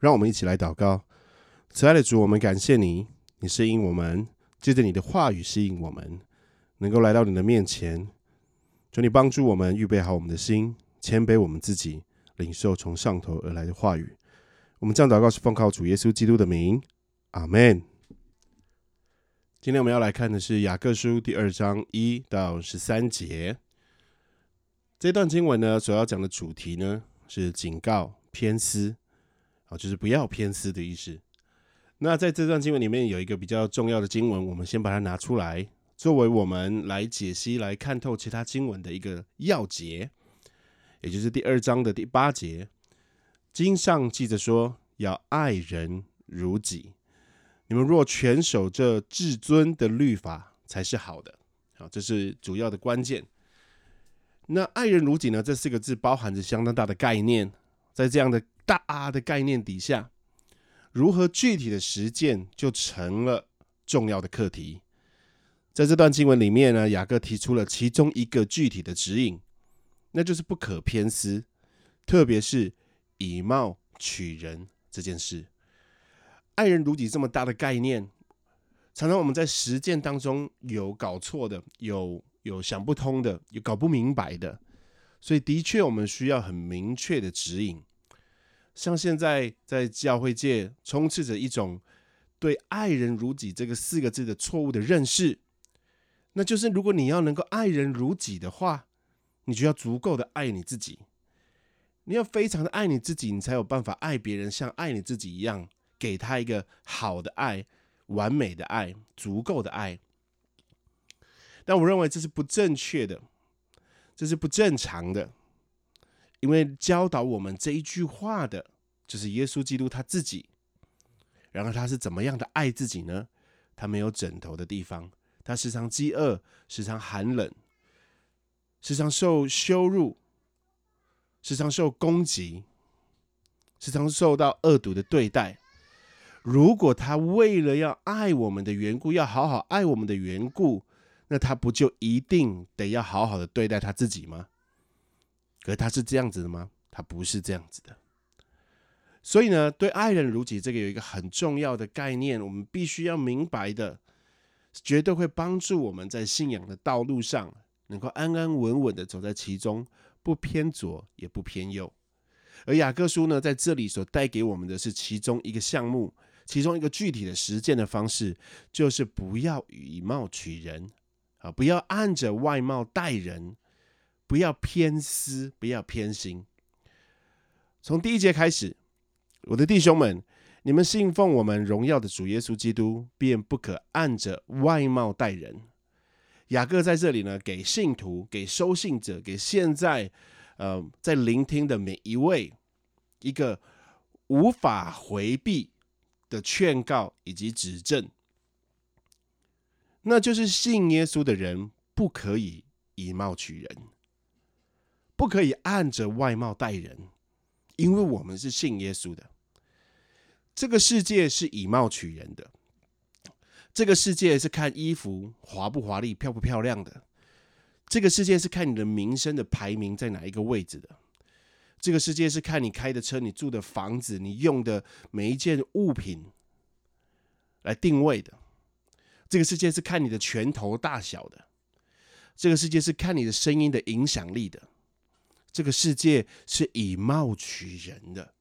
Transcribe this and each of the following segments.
让我们一起来祷告。慈爱的主，我们感谢你，你适应我们，借着你的话语适应我们，能够来到你的面前。求你帮助我们预备好我们的心，谦卑我们自己，领受从上头而来的话语。我们这样祷告是奉靠主耶稣基督的名，阿门。今天我们要来看的是雅各书第二章一到十三节。这段经文呢，所要讲的主题呢是警告偏私，啊，就是不要偏私的意思。那在这段经文里面有一个比较重要的经文，我们先把它拿出来。作为我们来解析、来看透其他经文的一个要节，也就是第二章的第八节，经上记着说：“要爱人如己。”你们若全守这至尊的律法，才是好的。好，这是主要的关键。那“爱人如己”呢？这四个字包含着相当大的概念，在这样的大的概念底下，如何具体的实践，就成了重要的课题。在这段经文里面呢，雅各提出了其中一个具体的指引，那就是不可偏私，特别是以貌取人这件事。爱人如己这么大的概念，常常我们在实践当中有搞错的，有有想不通的，有搞不明白的，所以的确我们需要很明确的指引。像现在在教会界充斥着一种对“爱人如己”这个四个字的错误的认识。那就是，如果你要能够爱人如己的话，你就要足够的爱你自己。你要非常的爱你自己，你才有办法爱别人，像爱你自己一样，给他一个好的爱、完美的爱、足够的爱。但我认为这是不正确的，这是不正常的，因为教导我们这一句话的，就是耶稣基督他自己。然而他是怎么样的爱自己呢？他没有枕头的地方。他时常饥饿，时常寒冷，时常受羞辱，时常受攻击，时常受到恶毒的对待。如果他为了要爱我们的缘故，要好好爱我们的缘故，那他不就一定得要好好的对待他自己吗？可他是这样子的吗？他不是这样子的。所以呢，对爱人如己这个有一个很重要的概念，我们必须要明白的。绝对会帮助我们在信仰的道路上能够安安稳稳的走在其中，不偏左也不偏右。而雅各书呢，在这里所带给我们的是其中一个项目，其中一个具体的实践的方式，就是不要以貌取人啊，不要按着外貌待人，不要偏私，不要偏心。从第一节开始，我的弟兄们。你们信奉我们荣耀的主耶稣基督，便不可按着外貌待人。雅各在这里呢，给信徒、给收信者、给现在呃在聆听的每一位一个无法回避的劝告以及指正，那就是信耶稣的人不可以以貌取人，不可以按着外貌待人，因为我们是信耶稣的。这个世界是以貌取人的，这个世界是看衣服华不华丽、漂不漂亮的，这个世界是看你的名声的排名在哪一个位置的，这个世界是看你开的车、你住的房子、你用的每一件物品来定位的，这个世界是看你的拳头大小的，这个世界是看你的声音的影响力的，这个世界是以貌取人的。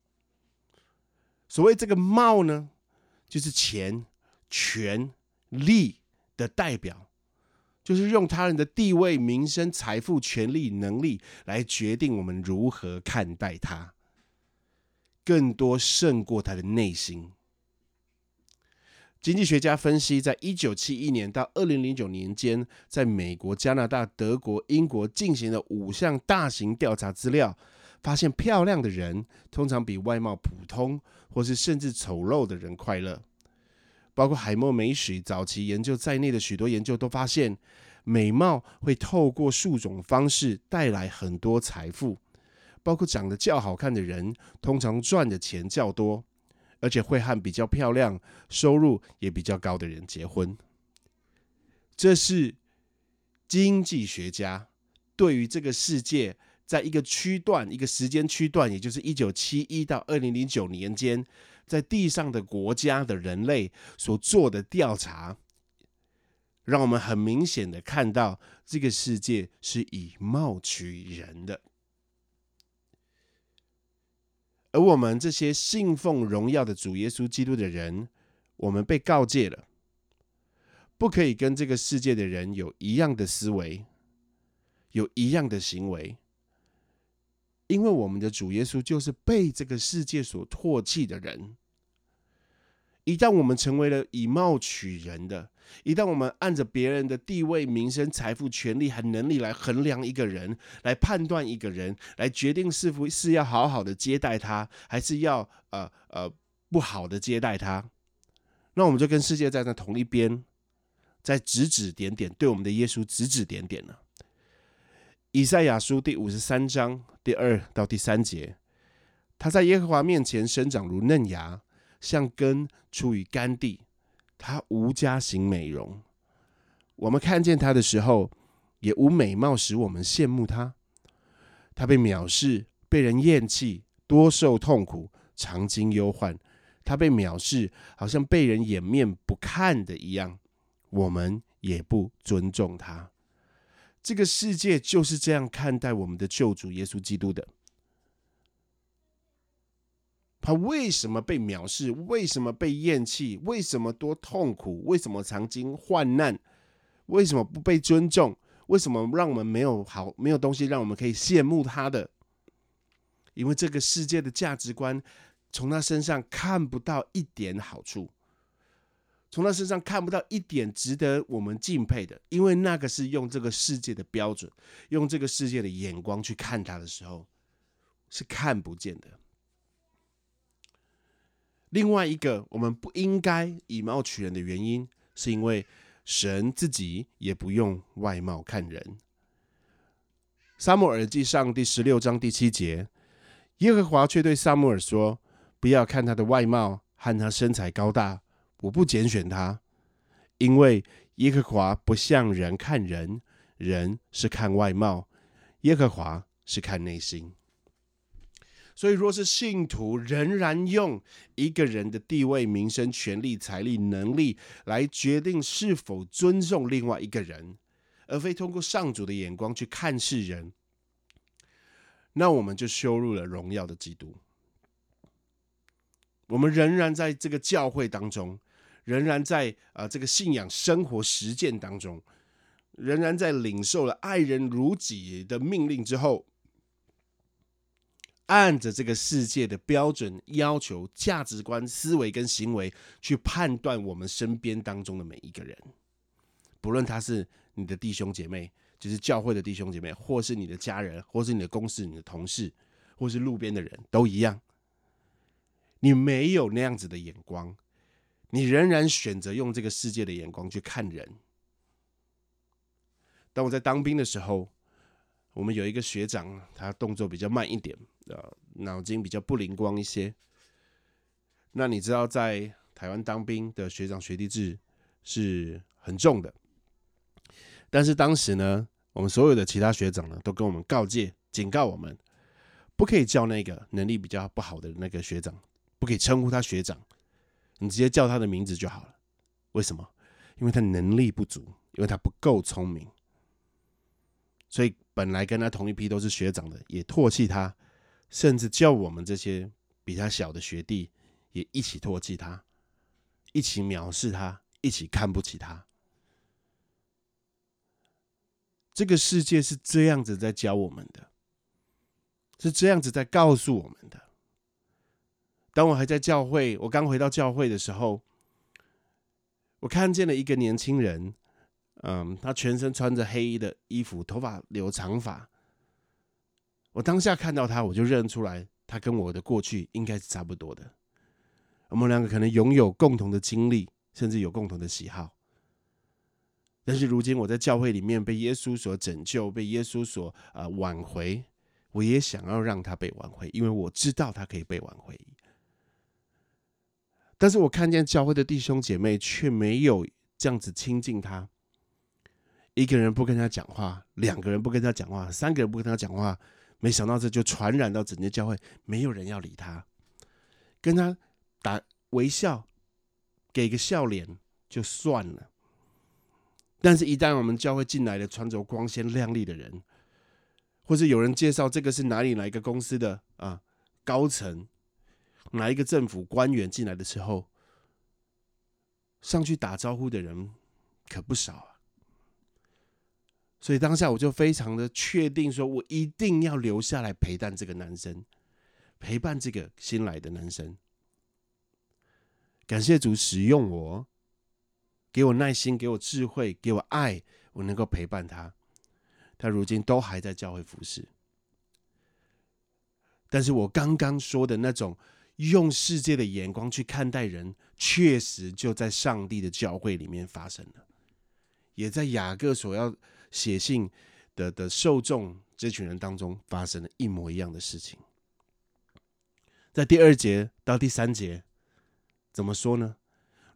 所谓这个貌呢，就是钱、权、力的代表，就是用他人的地位、名声、财富、权力、能力来决定我们如何看待他，更多胜过他的内心。经济学家分析，在一九七一年到二零零九年间，在美国、加拿大、德国、英国进行的五项大型调查资料。发现漂亮的人通常比外貌普通或是甚至丑陋的人快乐。包括海默美许早期研究在内的许多研究都发现，美貌会透过数种方式带来很多财富。包括长得较好看的人，通常赚的钱较多，而且会和比较漂亮、收入也比较高的人结婚。这是经济学家对于这个世界。在一个区段、一个时间区段，也就是一九七一到二零零九年间，在地上的国家的人类所做的调查，让我们很明显的看到，这个世界是以貌取人的。而我们这些信奉荣耀的主耶稣基督的人，我们被告诫了，不可以跟这个世界的人有一样的思维，有一样的行为，因为我们的主耶稣就是被这个世界所唾弃的人。一旦我们成为了以貌取人的，一旦我们按着别人的地位、名声、财富、权力和能力来衡量一个人，来判断一个人，来决定是否是要好好的接待他，还是要呃呃不好的接待他，那我们就跟世界站在同一边，在指指点点，对我们的耶稣指指点点了。以赛亚书第五十三章第二到第三节，他在耶和华面前生长如嫩芽。像根出于干地，他无家行美容。我们看见他的时候，也无美貌使我们羡慕他。他被藐视，被人厌弃，多受痛苦，常经忧患。他被藐视，好像被人掩面不看的一样。我们也不尊重他。这个世界就是这样看待我们的救主耶稣基督的。他为什么被藐视？为什么被厌弃？为什么多痛苦？为什么常经患难？为什么不被尊重？为什么让我们没有好没有东西让我们可以羡慕他的？因为这个世界的价值观从他身上看不到一点好处，从他身上看不到一点值得我们敬佩的，因为那个是用这个世界的标准，用这个世界的眼光去看他的时候，是看不见的。另外一个我们不应该以貌取人的原因，是因为神自己也不用外貌看人。撒母耳记上第十六章第七节，耶和华却对撒母耳说：“不要看他的外貌和他身材高大，我不拣选他，因为耶和华不像人看人，人是看外貌，耶和华是看内心。”所以，若是信徒仍然用一个人的地位、名声、权力、财力、能力来决定是否尊重另外一个人，而非通过上主的眼光去看世人，那我们就羞辱了荣耀的基督。我们仍然在这个教会当中，仍然在啊这个信仰生活实践当中，仍然在领受了爱人如己的命令之后。按着这个世界的标准、要求、价值观、思维跟行为去判断我们身边当中的每一个人，不论他是你的弟兄姐妹，就是教会的弟兄姐妹，或是你的家人，或是你的公司、你的同事，或是路边的人都一样。你没有那样子的眼光，你仍然选择用这个世界的眼光去看人。当我在当兵的时候。我们有一个学长，他动作比较慢一点，呃，脑筋比较不灵光一些。那你知道，在台湾当兵的学长学弟制是很重的。但是当时呢，我们所有的其他学长呢，都跟我们告诫、警告我们，不可以叫那个能力比较不好的那个学长，不可以称呼他学长，你直接叫他的名字就好了。为什么？因为他能力不足，因为他不够聪明。所以本来跟他同一批都是学长的，也唾弃他，甚至叫我们这些比他小的学弟也一起唾弃他，一起藐视他，一起看不起他。这个世界是这样子在教我们的，是这样子在告诉我们的。当我还在教会，我刚回到教会的时候，我看见了一个年轻人。嗯，他全身穿着黑衣的衣服，头发留长发。我当下看到他，我就认出来，他跟我的过去应该是差不多的。我们两个可能拥有共同的经历，甚至有共同的喜好。但是如今我在教会里面被耶稣所拯救，被耶稣所呃挽回，我也想要让他被挽回，因为我知道他可以被挽回。但是我看见教会的弟兄姐妹却没有这样子亲近他。一个人不跟他讲话，两个人不跟他讲话，三个人不跟他讲话，没想到这就传染到整个教会，没有人要理他，跟他打微笑，给个笑脸就算了。但是，一旦我们教会进来的穿着光鲜亮丽的人，或者有人介绍这个是哪里哪一个公司的啊高层，哪一个政府官员进来的时候，上去打招呼的人可不少。所以当下我就非常的确定，说我一定要留下来陪伴这个男生，陪伴这个新来的男生。感谢主使用我，给我耐心，给我智慧，给我爱，我能够陪伴他。他如今都还在教会服侍。但是我刚刚说的那种用世界的眼光去看待人，确实就在上帝的教会里面发生了，也在雅各所要。写信的的受众这群人当中发生了一模一样的事情，在第二节到第三节怎么说呢？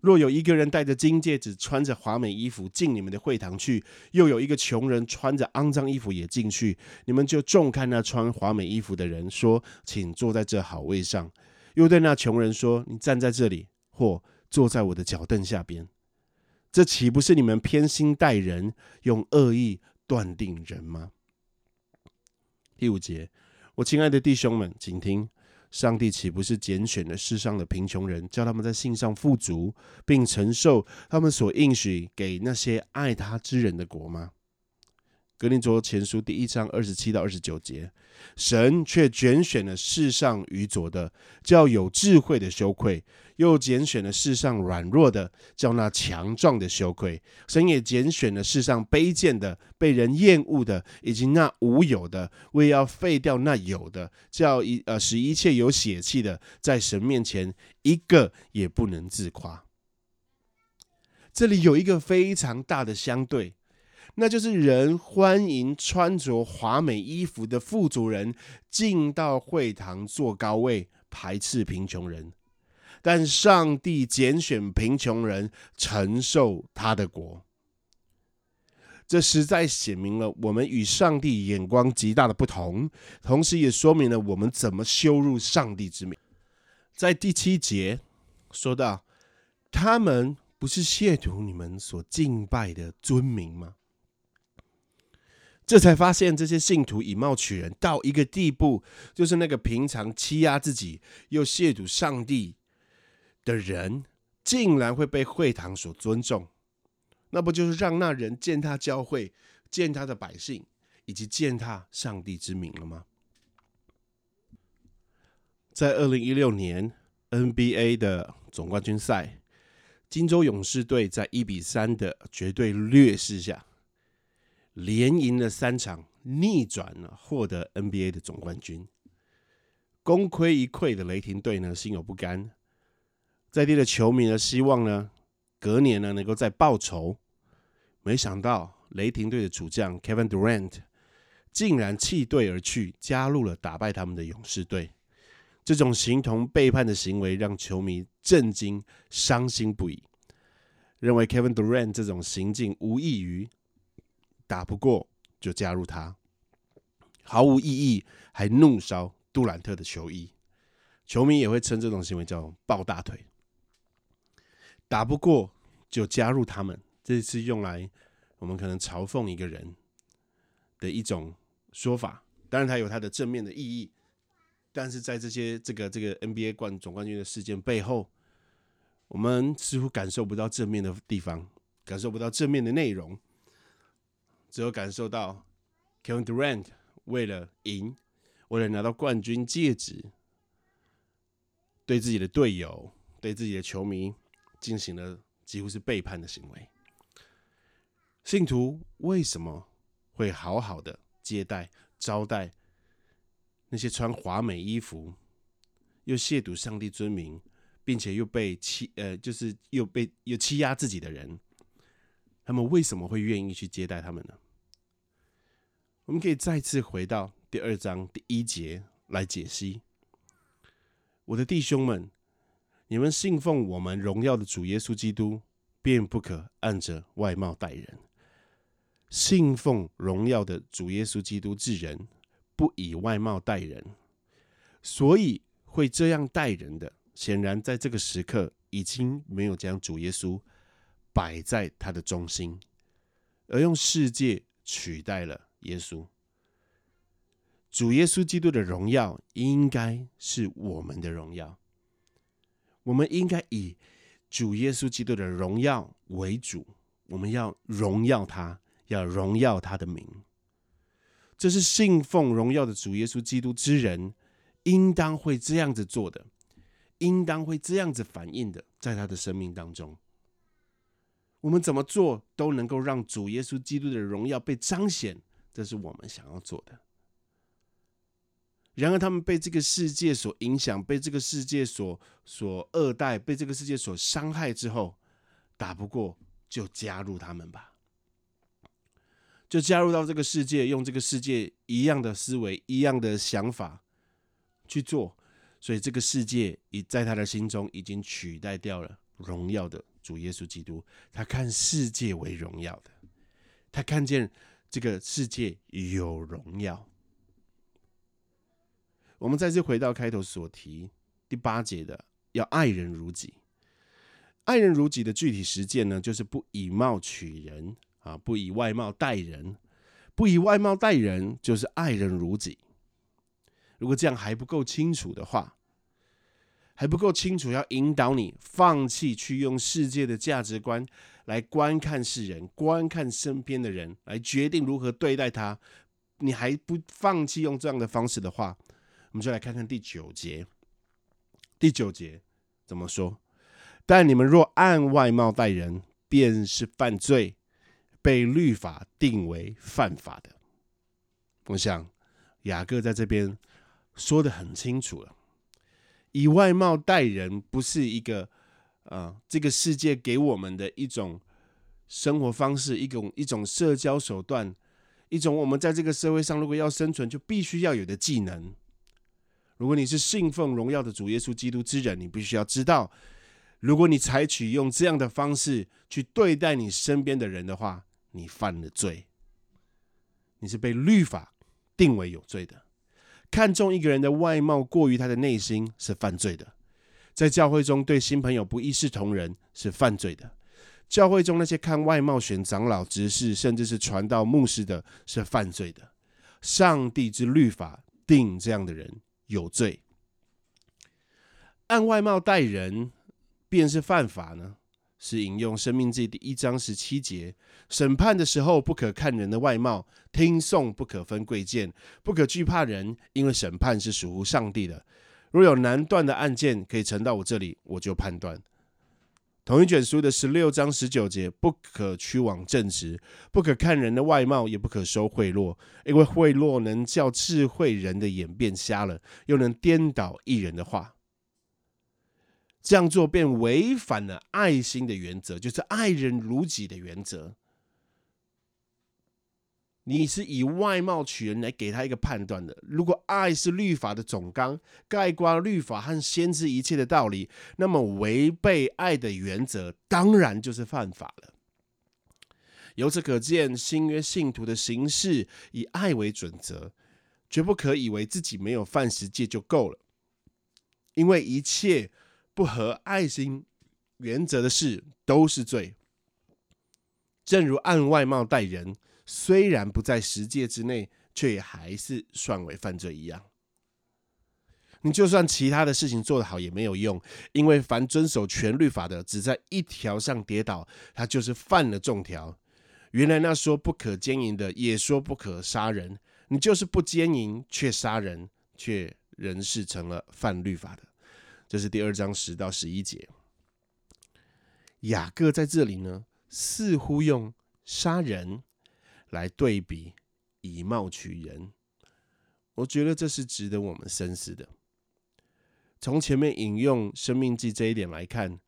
若有一个人戴着金戒指，穿着华美衣服进你们的会堂去，又有一个穷人穿着肮脏衣服也进去，你们就重看那穿华美衣服的人，说：“请坐在这好位上。”又对那穷人说：“你站在这里，或坐在我的脚凳下边。”这岂不是你们偏心待人，用恶意断定人吗？第五节，我亲爱的弟兄们，请听：上帝岂不是拣选了世上的贫穷人，叫他们在信上富足，并承受他们所应许给那些爱他之人的国吗？格林卓前书第一章二十七到二十九节。神却拣选了世上愚拙的，叫有智慧的羞愧；又拣选了世上软弱的，叫那强壮的羞愧。神也拣选了世上卑贱的、被人厌恶的，以及那无有的，为要废掉那有的，叫一呃使一切有血气的，在神面前一个也不能自夸。这里有一个非常大的相对。那就是人欢迎穿着华美衣服的富足人进到会堂坐高位，排斥贫穷人；但上帝拣选贫穷人承受他的国，这实在显明了我们与上帝眼光极大的不同，同时也说明了我们怎么羞辱上帝之名。在第七节说到，他们不是亵渎你们所敬拜的尊名吗？这才发现，这些信徒以貌取人到一个地步，就是那个平常欺压自己又亵渎上帝的人，竟然会被会堂所尊重。那不就是让那人践踏教会、践踏的百姓，以及践踏上帝之名了吗？在二零一六年 NBA 的总冠军赛，金州勇士队在一比三的绝对劣势下。连赢了三场，逆转了，获得 NBA 的总冠军。功亏一篑的雷霆队呢，心有不甘。在地的球迷呢，希望呢，隔年呢能够再报仇。没想到雷霆队的主将 Kevin Durant 竟然弃队而去，加入了打败他们的勇士队。这种形同背叛的行为，让球迷震惊、伤心不已，认为 Kevin Durant 这种行径无异于。打不过就加入他，毫无意义，还怒烧杜兰特的球衣。球迷也会称这种行为叫抱大腿。打不过就加入他们，这是用来我们可能嘲讽一个人的一种说法。当然，它有它的正面的意义，但是在这些这个这个 NBA 冠总冠军的事件背后，我们似乎感受不到正面的地方，感受不到正面的内容。只有感受到 Kevin Durant 为了赢，为了拿到冠军戒指，对自己的队友、对自己的球迷进行了几乎是背叛的行为。信徒为什么会好好的接待、招待那些穿华美衣服、又亵渎上帝尊名，并且又被欺呃，就是又被又欺压自己的人？他们为什么会愿意去接待他们呢？我们可以再次回到第二章第一节来解析。我的弟兄们，你们信奉我们荣耀的主耶稣基督，便不可按着外貌待人；信奉荣耀的主耶稣基督之人，不以外貌待人，所以会这样待人的，显然在这个时刻已经没有将主耶稣摆在他的中心，而用世界取代了耶稣。主耶稣基督的荣耀应该是我们的荣耀，我们应该以主耶稣基督的荣耀为主，我们要荣耀他，要荣耀他的名。这是信奉荣耀的主耶稣基督之人，应当会这样子做的，应当会这样子反应的，在他的生命当中，我们怎么做都能够让主耶稣基督的荣耀被彰显，这是我们想要做的。然而，他们被这个世界所影响，被这个世界所所恶待，被这个世界所伤害之后，打不过就加入他们吧。就加入到这个世界，用这个世界一样的思维、一样的想法去做，所以这个世界已在他的心中已经取代掉了荣耀的主耶稣基督。他看世界为荣耀的，他看见这个世界有荣耀。我们再次回到开头所提第八节的，要爱人如己。爱人如己的具体实践呢，就是不以貌取人。啊，不以外貌待人，不以外貌待人，就是爱人如己。如果这样还不够清楚的话，还不够清楚，要引导你放弃去用世界的价值观来观看世人，观看身边的人，来决定如何对待他。你还不放弃用这样的方式的话，我们就来看看第九节。第九节怎么说？但你们若按外貌待人，便是犯罪。被律法定为犯法的，我想雅各在这边说的很清楚了。以外貌待人，不是一个啊，这个世界给我们的一种生活方式，一种一种社交手段，一种我们在这个社会上如果要生存就必须要有的技能。如果你是信奉荣耀的主耶稣基督之人，你必须要知道，如果你采取用这样的方式去对待你身边的人的话，你犯了罪，你是被律法定为有罪的。看重一个人的外貌过于他的内心是犯罪的。在教会中对新朋友不一视同仁是犯罪的。教会中那些看外貌选长老、执事，甚至是传道牧师的，是犯罪的。上帝之律法定这样的人有罪。按外貌待人，便是犯法呢？是引用《生命记》第一章十七节：审判的时候，不可看人的外貌；听讼不可分贵贱；不可惧怕人，因为审判是属乎上帝的。若有难断的案件可以呈到我这里，我就判断。同一卷书的十六章十九节：不可屈枉正直；不可看人的外貌，也不可收贿赂，因为贿赂能叫智慧人的眼变瞎了，又能颠倒一人的话。这样做便违反了爱心的原则，就是爱人如己的原则。你是以外貌取人来给他一个判断的。如果爱是律法的总纲，盖刮律法和先知一切的道理，那么违背爱的原则，当然就是犯法了。由此可见，新约信徒的行事以爱为准则，绝不可以为自己没有犯十戒就够了，因为一切。不合爱心原则的事都是罪，正如按外貌待人，虽然不在十诫之内，却也还是算为犯罪一样。你就算其他的事情做得好也没有用，因为凡遵守全律法的，只在一条上跌倒，他就是犯了众条。原来那说不可奸淫的，也说不可杀人，你就是不奸淫却杀人，却仍是成了犯律法的。这是第二章十到十一节。雅各在这里呢，似乎用杀人来对比以貌取人，我觉得这是值得我们深思的。从前面引用《生命记》这一点来看，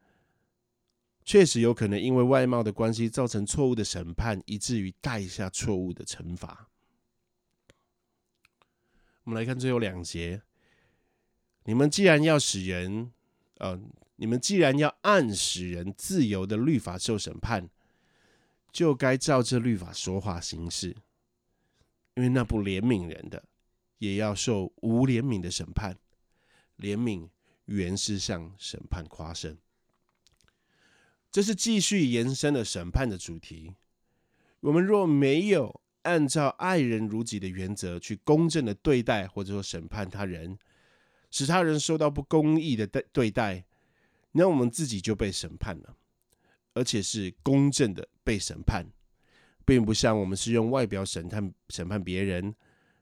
确实有可能因为外貌的关系造成错误的审判，以至于带下错误的惩罚。我们来看最后两节。你们既然要使人，呃，你们既然要按使人自由的律法受审判，就该照这律法说话行事，因为那不怜悯人的，也要受无怜悯的审判。怜悯原是向审判夸胜。这是继续延伸了审判的主题。我们若没有按照爱人如己的原则去公正的对待或者说审判他人，使他人受到不公义的对对待，那我们自己就被审判了，而且是公正的被审判，并不像我们是用外表审判审判别人，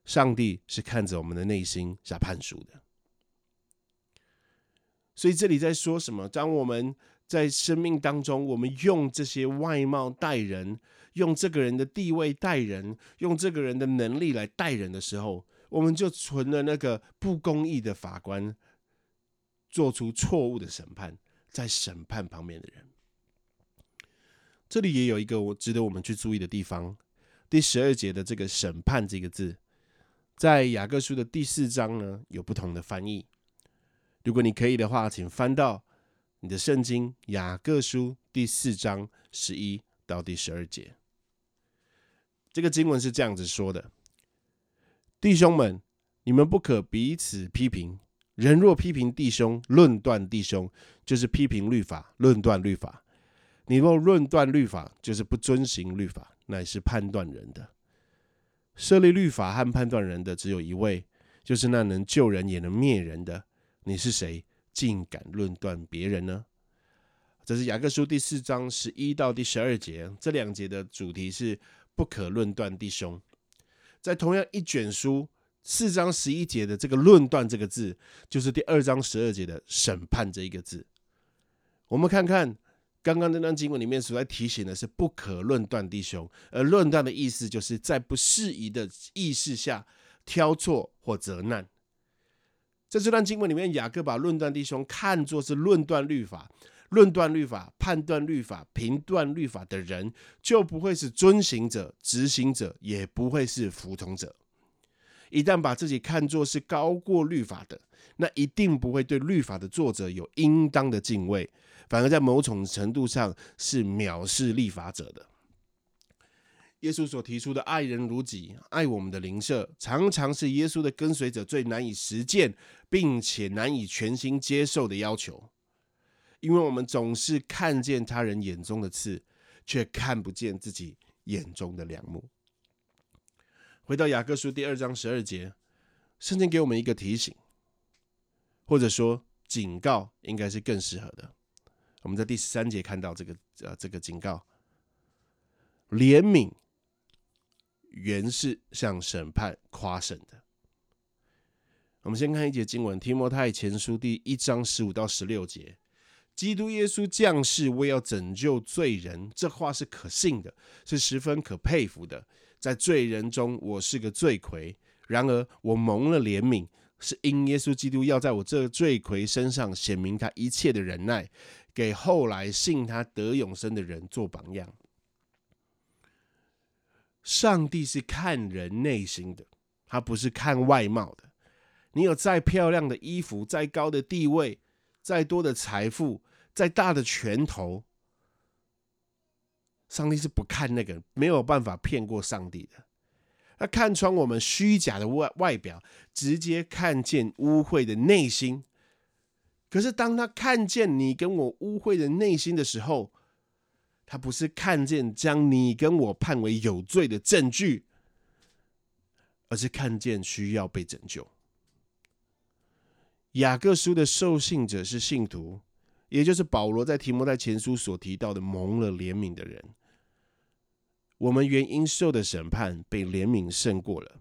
上帝是看着我们的内心下判书的。所以这里在说什么？当我们在生命当中，我们用这些外貌待人，用这个人的地位待人，用这个人的能力来待人的时候，我们就存了那个不公义的法官做出错误的审判，在审判旁边的人。这里也有一个我值得我们去注意的地方，第十二节的这个“审判”这个字，在雅各书的第四章呢有不同的翻译。如果你可以的话，请翻到。你的圣经雅各书第四章十一到第十二节，这个经文是这样子说的：弟兄们，你们不可彼此批评。人若批评弟兄，论断弟兄，就是批评律法，论断律法。你若论断律法，就是不遵行律法，乃是判断人的。设立律法和判断人的只有一位，就是那能救人也能灭人的。你是谁？竟敢论断别人呢？这是雅各书第四章十一到第十二节，这两节的主题是不可论断弟兄。在同样一卷书四章十一节的这个“论断”这个字，就是第二章十二节的“审判”这一个字。我们看看刚刚那段经文里面所在提醒的是不可论断弟兄，而论断的意思就是在不适宜的意识下挑错或责难。在这段经文里面，雅各把论断弟兄看作是论断律法、论断律法、判断律法、评断律法的人，就不会是遵行者、执行者，也不会是服从者。一旦把自己看作是高过律法的，那一定不会对律法的作者有应当的敬畏，反而在某种程度上是藐视立法者的。耶稣所提出的爱人如己、爱我们的灵舍，常常是耶稣的跟随者最难以实践，并且难以全心接受的要求。因为我们总是看见他人眼中的刺，却看不见自己眼中的良木。回到雅各书第二章十二节，圣经给我们一个提醒，或者说警告，应该是更适合的。我们在第十三节看到这个呃这个警告，怜悯。原是向审判夸胜的。我们先看一节经文，《提摩太前书》第一章十五到十六节：“基督耶稣降世为要拯救罪人，这话是可信的，是十分可佩服的。在罪人中，我是个罪魁；然而我蒙了怜悯，是因耶稣基督要在我这罪魁身上显明他一切的忍耐，给后来信他得永生的人做榜样。”上帝是看人内心的，他不是看外貌的。你有再漂亮的衣服、再高的地位、再多的财富、再大的拳头，上帝是不看那个，没有办法骗过上帝的。他看穿我们虚假的外外表，直接看见污秽的内心。可是当他看见你跟我污秽的内心的时候，他不是看见将你跟我判为有罪的证据，而是看见需要被拯救。雅各书的受信者是信徒，也就是保罗在提摩太前书所提到的蒙了怜悯的人。我们原应受的审判被怜悯胜过了，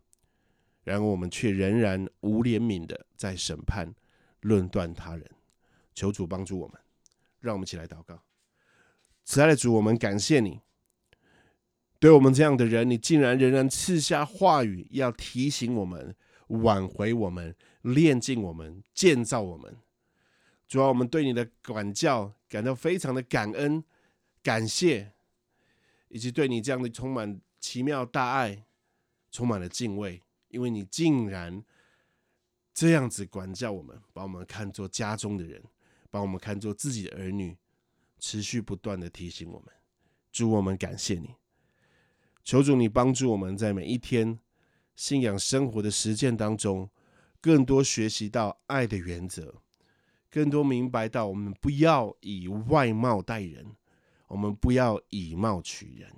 然而我们却仍然无怜悯的在审判、论断他人。求主帮助我们，让我们一起来祷告。慈爱的主，我们感谢你，对我们这样的人，你竟然仍然赐下话语，要提醒我们、挽回我们、炼净我们、建造我们。主要我们对你的管教感到非常的感恩、感谢，以及对你这样的充满奇妙大爱，充满了敬畏，因为你竟然这样子管教我们，把我们看作家中的人，把我们看作自己的儿女。持续不断的提醒我们，主我们感谢你，求主你帮助我们在每一天信仰生活的实践当中，更多学习到爱的原则，更多明白到我们不要以外貌待人，我们不要以貌取人。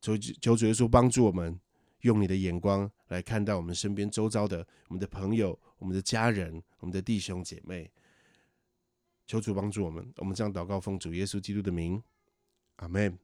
求求主耶稣帮助我们，用你的眼光来看待我们身边周遭的我们的朋友、我们的家人、我们的弟兄姐妹。求主帮助我们，我们这样祷告，奉主耶稣基督的名，阿门。